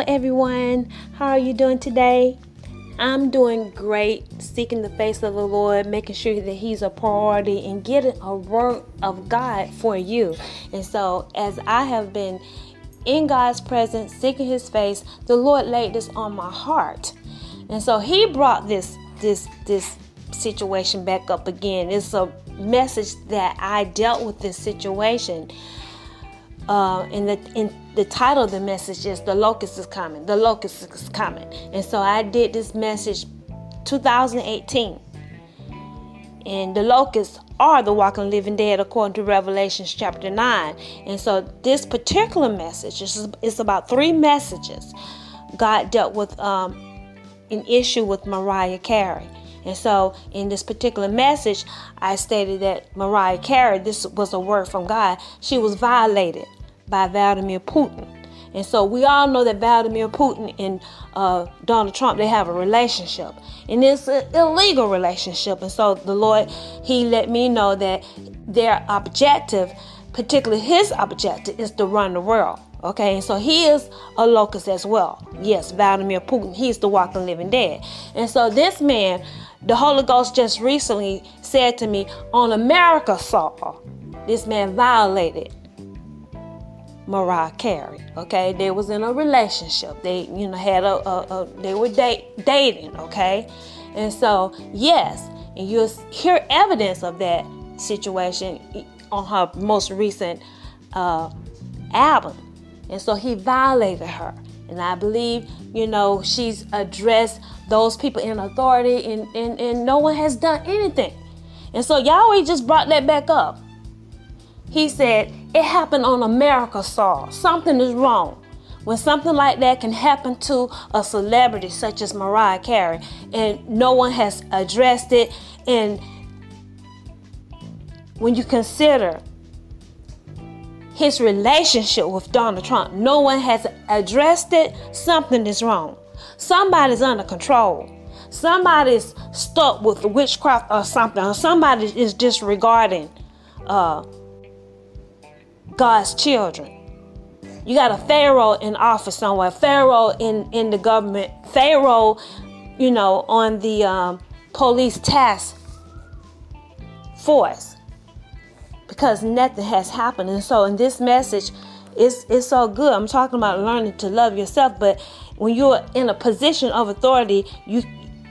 Hello, everyone. How are you doing today? I'm doing great, seeking the face of the Lord, making sure that He's a priority, and getting a word of God for you. And so, as I have been in God's presence, seeking His face, the Lord laid this on my heart, and so He brought this this this situation back up again. It's a message that I dealt with this situation uh, in the in the title of the message is "The Locust is Coming." The Locust is coming, and so I did this message 2018, and the locusts are the walking living dead according to Revelations chapter 9. And so this particular message is, is about three messages. God dealt with um, an issue with Mariah Carey. And so, in this particular message, I stated that Mariah Carey, this was a word from God, she was violated by Vladimir Putin. And so we all know that Vladimir Putin and uh, Donald Trump they have a relationship, and it's an illegal relationship. And so the Lord He let me know that their objective, particularly His objective, is to run the world. Okay, and so he is a locust as well. Yes, Vladimir Putin, he's the walking living dead. And so this man, the Holy Ghost just recently said to me, on America soil, this man violated Mariah Carey. Okay, they was in a relationship. They, you know, had a, a, a they were date, dating. Okay, and so yes, and you'll hear evidence of that situation on her most recent uh, album. And so he violated her. And I believe, you know, she's addressed those people in authority and, and, and no one has done anything. And so Yahweh just brought that back up. He said, It happened on America soil. Something is wrong. When something like that can happen to a celebrity such as Mariah Carey and no one has addressed it, and when you consider his relationship with Donald Trump, no one has addressed it, something is wrong. Somebody's under control. Somebody's stuck with witchcraft or something, somebody is disregarding uh, God's children. You got a Pharaoh in office somewhere, Pharaoh in, in the government, Pharaoh, you know, on the um, police task force because nothing has happened. And so, in this message, it's, it's so good. I'm talking about learning to love yourself, but when you're in a position of authority, you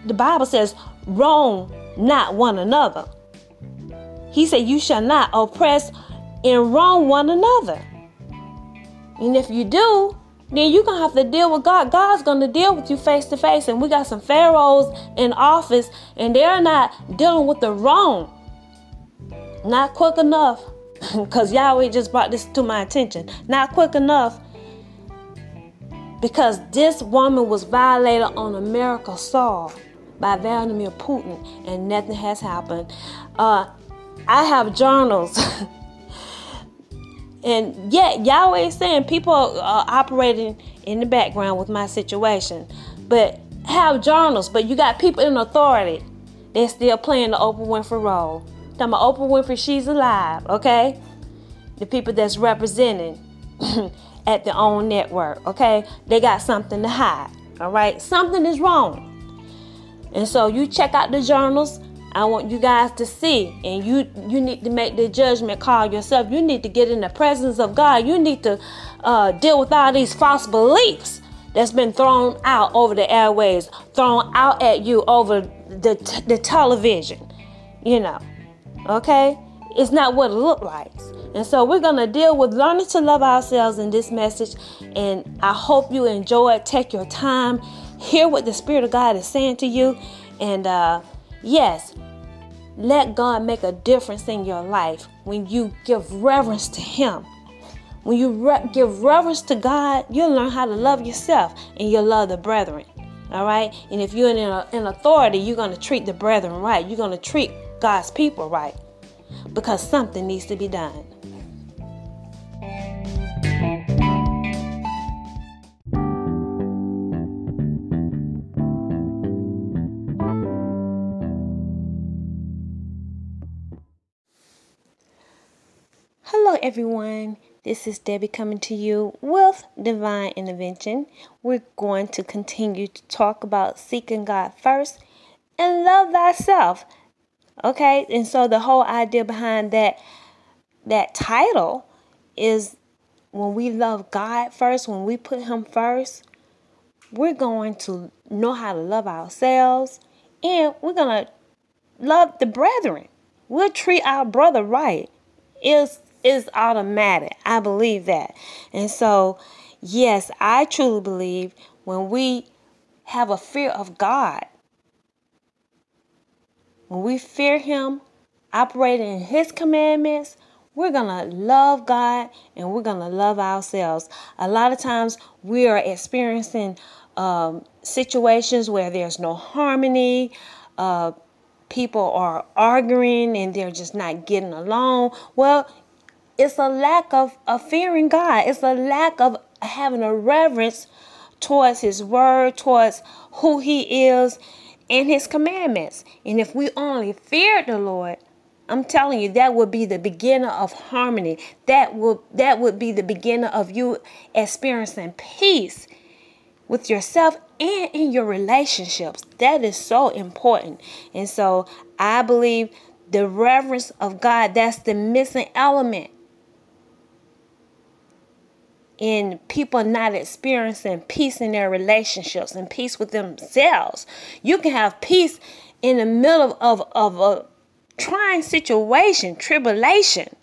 the Bible says, wrong not one another. He said, You shall not oppress and wrong one another. And if you do, then you're gonna have to deal with God. God's gonna deal with you face to face. And we got some pharaohs in office, and they're not dealing with the wrong. Not quick enough. Because Yahweh just brought this to my attention. Not quick enough. Because this woman was violated on America's soil by Vladimir Putin, and nothing has happened. Uh, I have journals And yet, Yahweh is saying people are operating in the background with my situation. But have journals, but you got people in authority. They're still playing the Oprah Winfrey role. Talking about Oprah Winfrey, she's alive, okay? The people that's representing at their own network, okay? They got something to hide, all right? Something is wrong. And so you check out the journals I want you guys to see, and you you need to make the judgment call yourself. You need to get in the presence of God. You need to uh, deal with all these false beliefs that's been thrown out over the airways, thrown out at you over the the television. You know, okay? It's not what it looks like. And so we're gonna deal with learning to love ourselves in this message. And I hope you enjoy it. Take your time, hear what the Spirit of God is saying to you, and uh, yes, let God make a difference in your life when you give reverence to Him. When you re- give reverence to God, you'll learn how to love yourself and you'll love the brethren. All right? And if you're in, a, in authority, you're going to treat the brethren right. You're going to treat God's people right because something needs to be done. Hello, everyone. This is Debbie coming to you with Divine Intervention. We're going to continue to talk about seeking God first and love thyself. Okay, and so the whole idea behind that that title is when we love God first, when we put Him first, we're going to know how to love ourselves and we're going to love the brethren. We'll treat our brother right. Is is automatic. I believe that. And so, yes, I truly believe when we have a fear of God, when we fear Him, operate in His commandments, we're going to love God and we're going to love ourselves. A lot of times we are experiencing um, situations where there's no harmony. Uh, people are arguing and they're just not getting along. Well, it's a lack of, of fearing God. It's a lack of having a reverence towards His Word, towards who He is, and His commandments. And if we only feared the Lord, I'm telling you, that would be the beginner of harmony. That would that would be the beginner of you experiencing peace with yourself and in your relationships. That is so important. And so I believe the reverence of God, that's the missing element in people not experiencing peace in their relationships and peace with themselves. You can have peace in the middle of, of a trying situation, tribulation.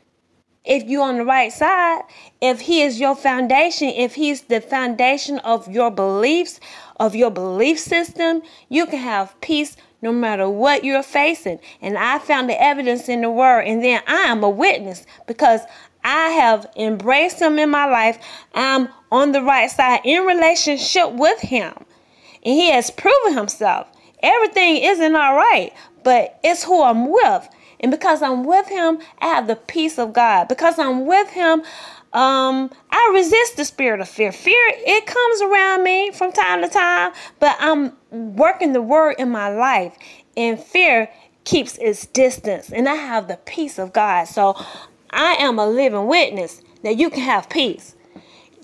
If you're on the right side, if He is your foundation, if He's the foundation of your beliefs, of your belief system, you can have peace no matter what you're facing. And I found the evidence in the Word, and then I am a witness because I have embraced him in my life. I'm on the right side in relationship with him. And he has proven himself. Everything isn't all right, but it's who I'm with. And because I'm with him, I have the peace of God. Because I'm with him, um, I resist the spirit of fear. Fear, it comes around me from time to time, but I'm working the word in my life. And fear keeps its distance. And I have the peace of God. So I am a living witness that you can have peace.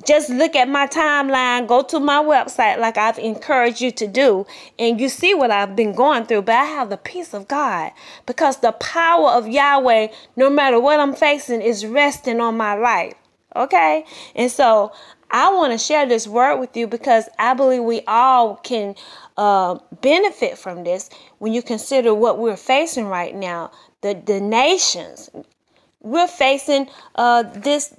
Just look at my timeline, go to my website like I've encouraged you to do, and you see what I've been going through. But I have the peace of God because the power of Yahweh, no matter what I'm facing, is resting on my life. Okay? And so I want to share this word with you because I believe we all can uh, benefit from this when you consider what we're facing right now. The, the nations, we're facing uh, this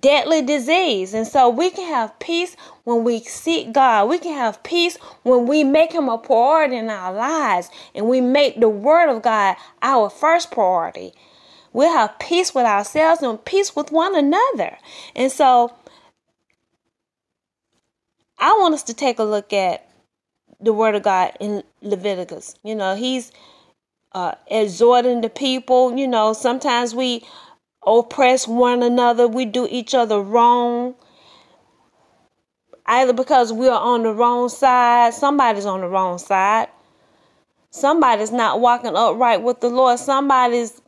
deadly disease. And so we can have peace when we seek God. We can have peace when we make Him a priority in our lives and we make the Word of God our first priority. We'll have peace with ourselves and peace with one another. And so I want us to take a look at the Word of God in Leviticus. You know, He's uh, exhorting the people. You know, sometimes we oppress one another, we do each other wrong. Either because we are on the wrong side, somebody's on the wrong side. Somebody's not walking upright with the Lord. Somebody's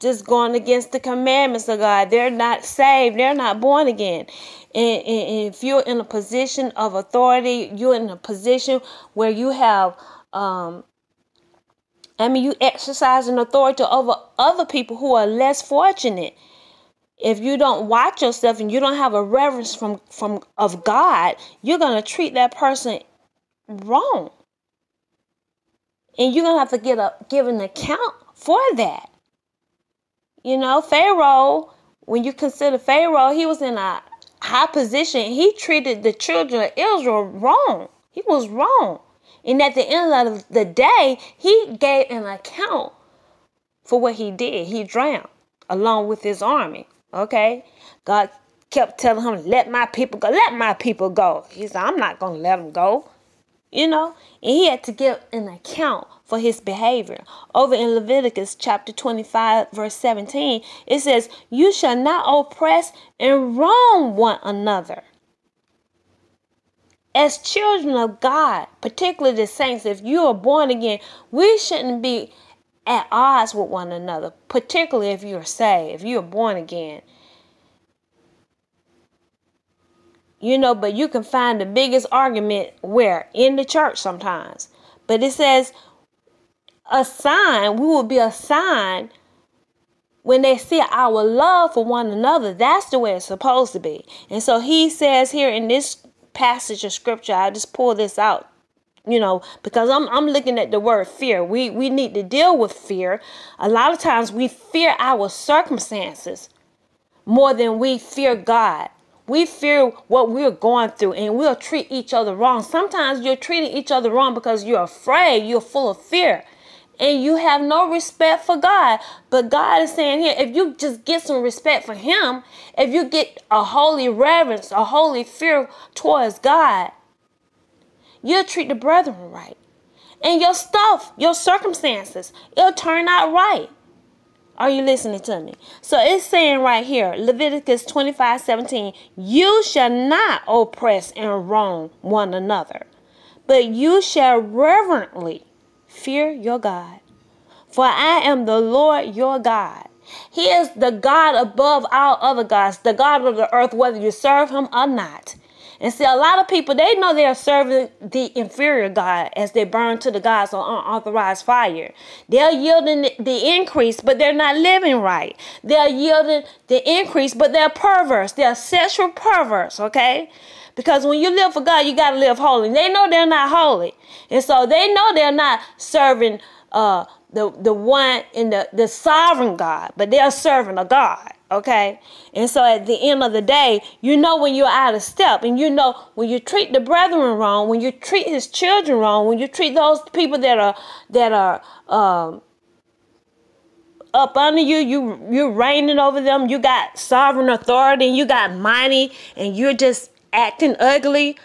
just going against the commandments of God. They're not saved. They're not born again. And, and, and if you're in a position of authority, you're in a position where you have um, I mean, you exercise an authority over other people who are less fortunate. If you don't watch yourself and you don't have a reverence from from of God, you're gonna treat that person wrong, and you're gonna have to get a give an account for that. You know, Pharaoh. When you consider Pharaoh, he was in a high position. He treated the children of Israel wrong. He was wrong. And at the end of the day, he gave an account for what he did. He drowned along with his army. Okay? God kept telling him, Let my people go. Let my people go. He said, I'm not going to let them go. You know? And he had to give an account for his behavior. Over in Leviticus chapter 25, verse 17, it says, You shall not oppress and wrong one another as children of God, particularly the saints, if you are born again, we shouldn't be at odds with one another, particularly if you're saved, if you're born again. You know, but you can find the biggest argument where? In the church sometimes. But it says a sign, we will be a sign when they see our love for one another. That's the way it's supposed to be. And so he says here in this passage of scripture. I just pull this out, you know, because I'm I'm looking at the word fear. We we need to deal with fear. A lot of times we fear our circumstances more than we fear God. We fear what we're going through and we'll treat each other wrong. Sometimes you're treating each other wrong because you're afraid, you're full of fear and you have no respect for God. But God is saying here, if you just get some respect for Him, if you get a holy reverence, a holy fear towards God, you'll treat the brethren right. And your stuff, your circumstances, it'll turn out right. Are you listening to me? So it's saying right here, Leviticus 25 17, you shall not oppress and wrong one another, but you shall reverently Fear your God. For I am the Lord your God. He is the God above all other gods, the God of the earth, whether you serve him or not. And see, a lot of people, they know they're serving the inferior God as they burn to the gods on unauthorized fire. They're yielding the increase, but they're not living right. They're yielding the increase, but they're perverse. They're sexual perverse, okay? Because when you live for God, you got to live holy. They know they're not holy. And so they know they're not serving uh, the, the one in the, the sovereign God, but they're serving a God. Okay. And so at the end of the day, you know when you're out of step and you know when you treat the brethren wrong, when you treat his children wrong, when you treat those people that are that are um, up under you, you you're reigning over them, you got sovereign authority, and you got mighty, and you're just acting ugly,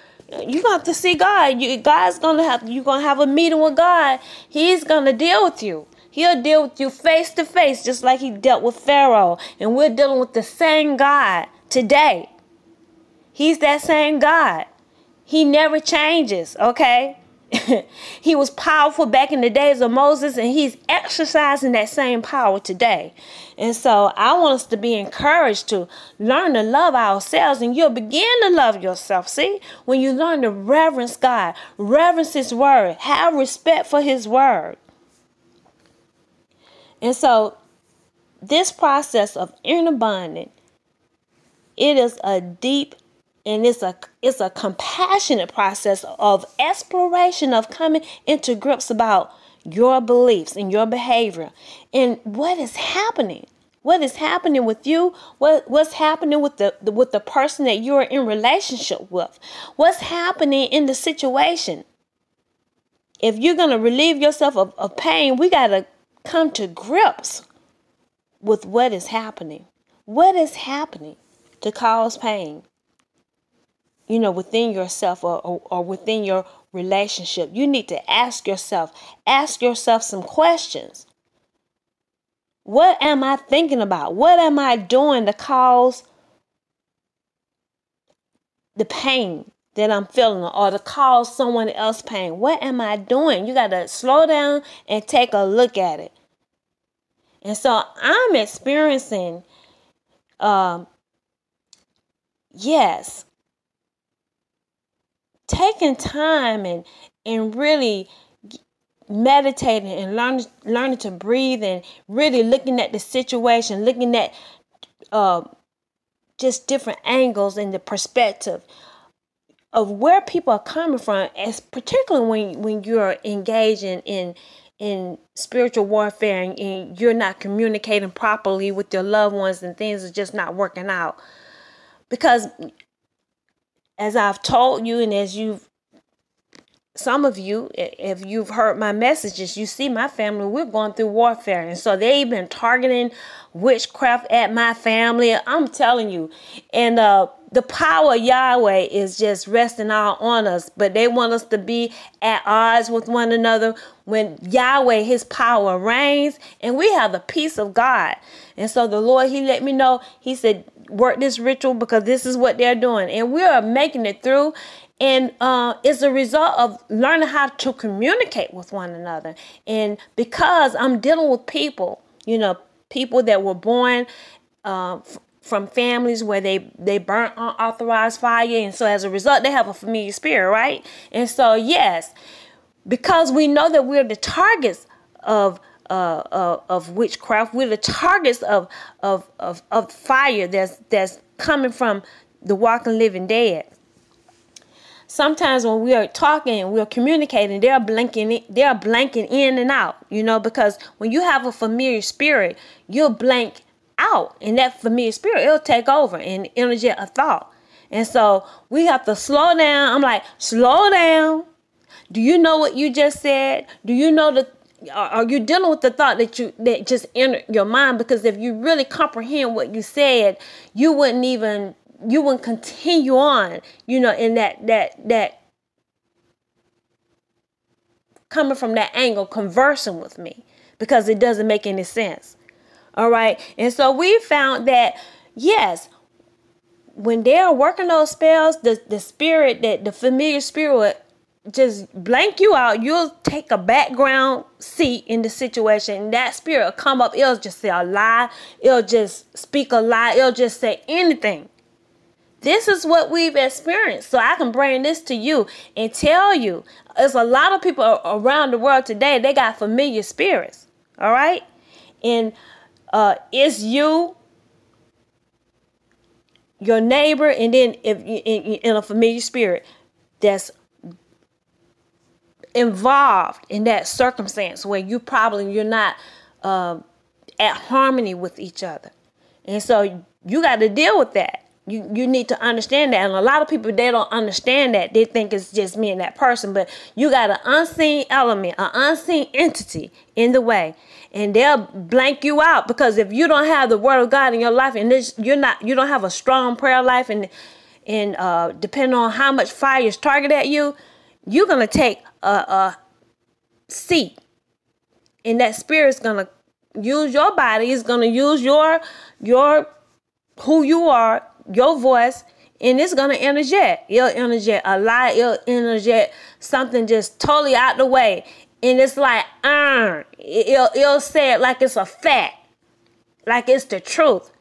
you're going to see God. You God's gonna have you're gonna have a meeting with God. He's gonna deal with you. He'll deal with you face to face, just like he dealt with Pharaoh. And we're dealing with the same God today. He's that same God. He never changes, okay? he was powerful back in the days of Moses, and he's exercising that same power today. And so I want us to be encouraged to learn to love ourselves, and you'll begin to love yourself. See, when you learn to reverence God, reverence His word, have respect for His word. And so, this process of inner bonding, it is a deep and it's a it's a compassionate process of exploration of coming into grips about your beliefs and your behavior. And what is happening? What is happening with you? What what's happening with the, the with the person that you're in relationship with? What's happening in the situation? If you're going to relieve yourself of, of pain we got to come to grips with what is happening. What is happening to cause pain you know, within yourself or, or, or within your relationship. You need to ask yourself, ask yourself some questions. What am I thinking about? What am I doing to cause the pain that I'm feeling or to cause someone else pain? What am I doing? You got to slow down and take a look at it. And so I'm experiencing, um, yes, taking time and and really meditating and learning learning to breathe and really looking at the situation, looking at uh, just different angles and the perspective of where people are coming from, as particularly when when you're engaging in in spiritual warfare and, and you're not communicating properly with your loved ones and things are just not working out. Because as I've told you and as you've some of you, if you've heard my messages, you see my family, we're going through warfare. And so they've been targeting witchcraft at my family. I'm telling you. And uh, the power Yahweh is just resting all on us. But they want us to be at odds with one another when Yahweh, his power reigns, and we have the peace of God. And so the Lord, he let me know, he said, work this ritual because this is what they're doing. And we are making it through and uh, it's a result of learning how to communicate with one another. And because I'm dealing with people, you know, people that were born uh, f- from families where they they burnt unauthorized fire, and so as a result, they have a familiar spirit, right? And so yes, because we know that we're the targets of uh, uh, of witchcraft. We're the targets of, of of of fire that's that's coming from the walking living dead sometimes when we are talking, we're communicating, they're blinking, they're blanking in and out, you know, because when you have a familiar spirit, you'll blank out, and that familiar spirit it'll take over and interject a thought. And so we have to slow down. I'm like, slow down. Do you know what you just said? Do you know the are you dealing with the thought that you that just entered your mind because if you really comprehend what you said you wouldn't even you wouldn't continue on, you know, in that that that coming from that angle, conversing with me because it doesn't make any sense. All right. And so we found that yes, when they're working those spells, the, the spirit that the familiar spirit just blank you out. You'll take a background seat in the situation. That spirit will come up. It'll just say a lie. It'll just speak a lie. It'll just say anything. This is what we've experienced. So I can bring this to you and tell you there's a lot of people around the world today, they got familiar spirits. All right? And uh, it's you, your neighbor, and then if in, in a familiar spirit that's involved in that circumstance where you probably you're not um, at harmony with each other. And so you got to deal with that. You you need to understand that. And a lot of people they don't understand that. They think it's just me and that person. But you got an unseen element an unseen entity in the way. And they'll blank you out because if you don't have the word of god in your life and this you're not you don't have a strong prayer life and and uh depending on how much fire is targeted at you you're gonna take a, seat and that spirit's gonna use your body is gonna use your your who you are your voice and it's gonna interject. It'll interject a lie. It'll interject something just totally out the way, and it's like, uh, it'll it'll say it like it's a fact, like it's the truth,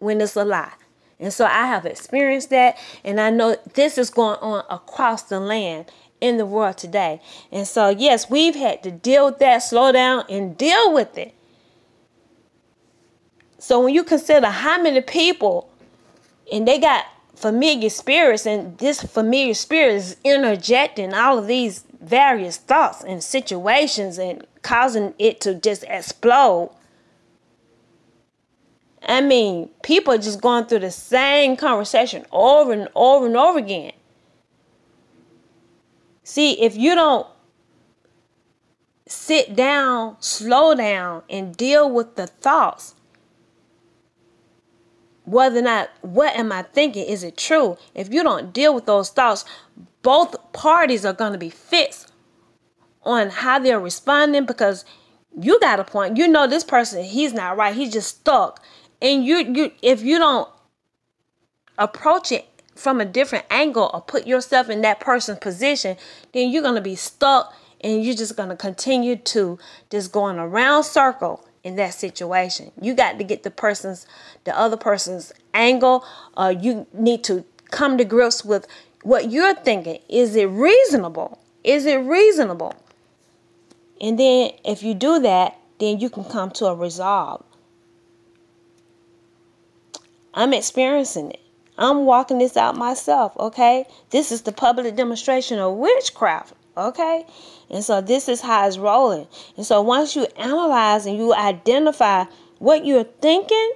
when it's a lie. And so I have experienced that, and I know this is going on across the land in the world today. And so yes, we've had to deal with that, slow down, and deal with it. So when you consider how many people and they got familiar spirits, and this familiar spirit is interjecting all of these various thoughts and situations and causing it to just explode. I mean, people are just going through the same conversation over and over and over again. See, if you don't sit down, slow down, and deal with the thoughts, whether or not what am I thinking? Is it true? If you don't deal with those thoughts, both parties are going to be fixed on how they're responding because you got a point. You know this person, he's not right. He's just stuck. And you you if you don't approach it from a different angle or put yourself in that person's position, then you're going to be stuck and you're just going to continue to just going around circle in that situation. You got to get the person's, the other person's angle. Uh, you need to come to grips with what you're thinking. Is it reasonable? Is it reasonable? And then if you do that, then you can come to a resolve. I'm experiencing it. I'm walking this out myself, okay? This is the public demonstration of witchcraft, okay? And so this is how it's rolling. And so once you analyze and you identify what you're thinking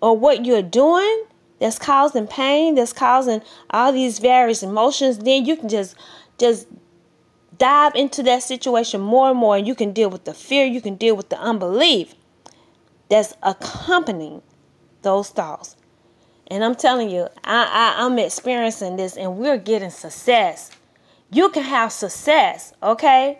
or what you're doing that's causing pain, that's causing all these various emotions, then you can just just dive into that situation more and more and you can deal with the fear, you can deal with the unbelief that's accompanying those thoughts. And I'm telling you, I, I, I'm experiencing this and we're getting success. You can have success, okay?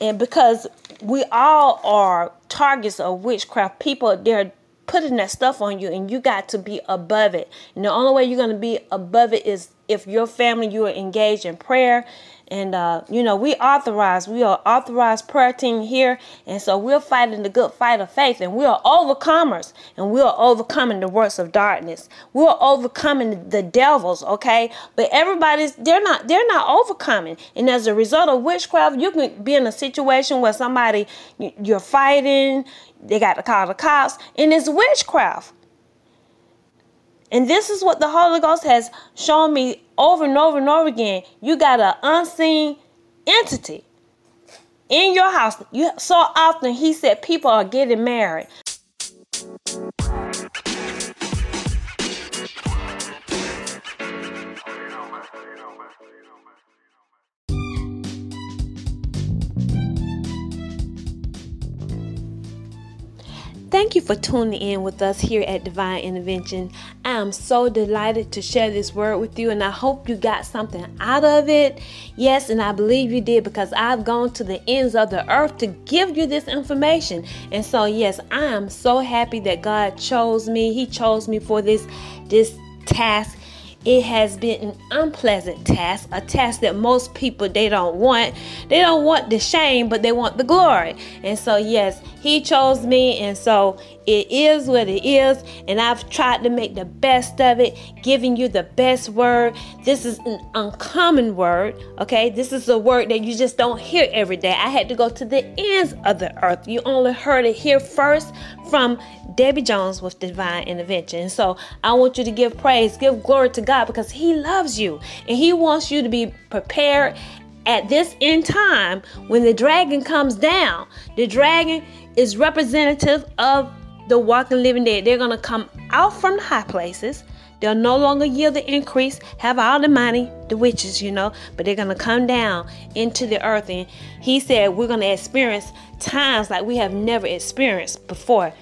And because we all are targets of witchcraft, people they're putting that stuff on you and you got to be above it. And the only way you're going to be above it is if your family you are engaged in prayer and uh, you know we authorize we are authorized prayer team here. And so we're fighting the good fight of faith. And we are overcomers. And we are overcoming the works of darkness. We're overcoming the devils okay? But everybody's they're not they're not overcoming. And as a result of witchcraft you can be in a situation where somebody you're fighting they got to call the cops. And it's witchcraft and this is what the Holy Ghost has shown me over and over and over again. You got an unseen entity in your house. You so often he said people are getting married. Thank you for tuning in with us here at Divine Intervention. I am so delighted to share this word with you, and I hope you got something out of it. Yes, and I believe you did because I've gone to the ends of the earth to give you this information. And so, yes, I am so happy that God chose me. He chose me for this this task it has been an unpleasant task, a task that most people they don't want. They don't want the shame, but they want the glory. And so yes, he chose me and so it is what it is and I've tried to make the best of it, giving you the best word. This is an uncommon word, okay? This is a word that you just don't hear every day. I had to go to the ends of the earth. You only heard it here first from Debbie Jones with Divine Intervention. So I want you to give praise, give glory to God because He loves you and He wants you to be prepared at this end time when the dragon comes down. The dragon is representative of the walking living dead. They're to come out from the high places. They'll no longer yield the increase, have all the money, the witches, you know, but they're to come down into the earth. And he said, We're to experience times like we have never experienced before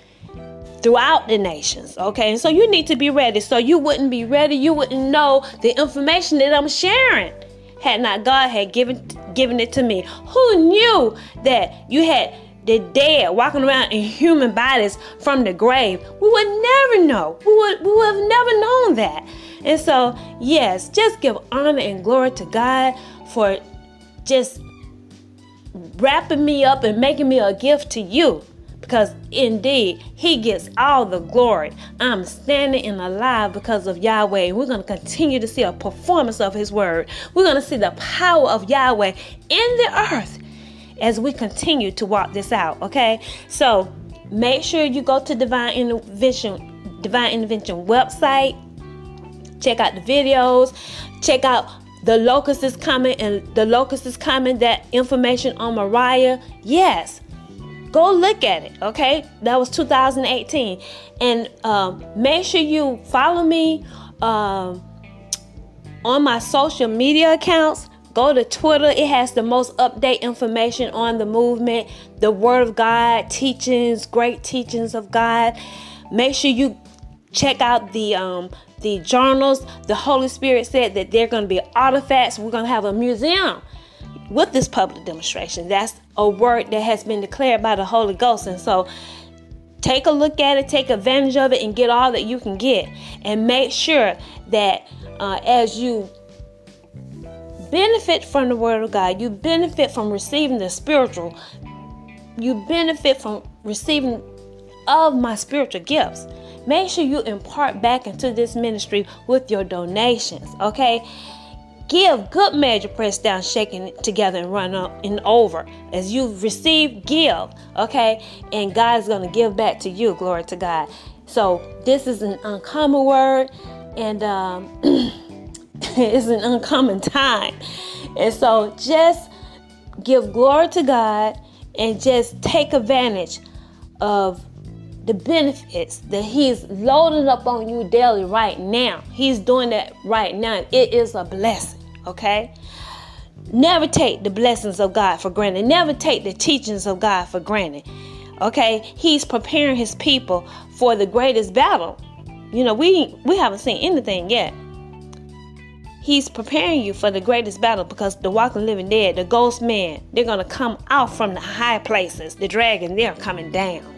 throughout the nations. Okay, and so you need to be ready. So you wouldn't be ready, you wouldn't know the information that I'm sharing had not God had given given it to me. Who knew that you had the dead walking around in human bodies from the grave? We would never know. We would we would have never known that. And so, yes, just give honor and glory to God for just wrapping me up and making me a gift to you because indeed he gets all the glory. I'm standing and alive because of Yahweh. We're going to continue to see a performance of his word. We're going to see the power of Yahweh in the earth as we continue to walk this out, okay? So, make sure you go to Divine Intervention Divine Intervention website. Check out the videos. Check out the locust is coming and the locust is coming that information on Mariah. Yes, Go look at it, okay? That was 2018. And um, make sure you follow me um, on my social media accounts. Go to Twitter. It has the most update information on the movement, the Word of God, teachings, great teachings of God. Make sure you check out the um, the journals. The Holy Spirit said that they're going to be artifacts. We're going to have a museum with this public demonstration. That's a word that has been declared by the Holy Ghost. And so take a look at it, take advantage of it, and get all that you can get. And make sure that uh, as you benefit from the Word of God, you benefit from receiving the spiritual, you benefit from receiving of my spiritual gifts. Make sure you impart back into this ministry with your donations, okay? Give good measure, pressed down, shaking together, and run up and over. As you receive, give. Okay, and God is gonna give back to you. Glory to God. So this is an uncommon word, and um, it's an uncommon time. And so just give glory to God and just take advantage of the benefits that he's loading up on you daily right now. He's doing that right now. It is a blessing, okay? Never take the blessings of God for granted. Never take the teachings of God for granted. Okay? He's preparing his people for the greatest battle. You know, we we haven't seen anything yet. He's preparing you for the greatest battle because the walking living dead, the ghost man, they're gonna come out from the high places. The dragon, they're coming down.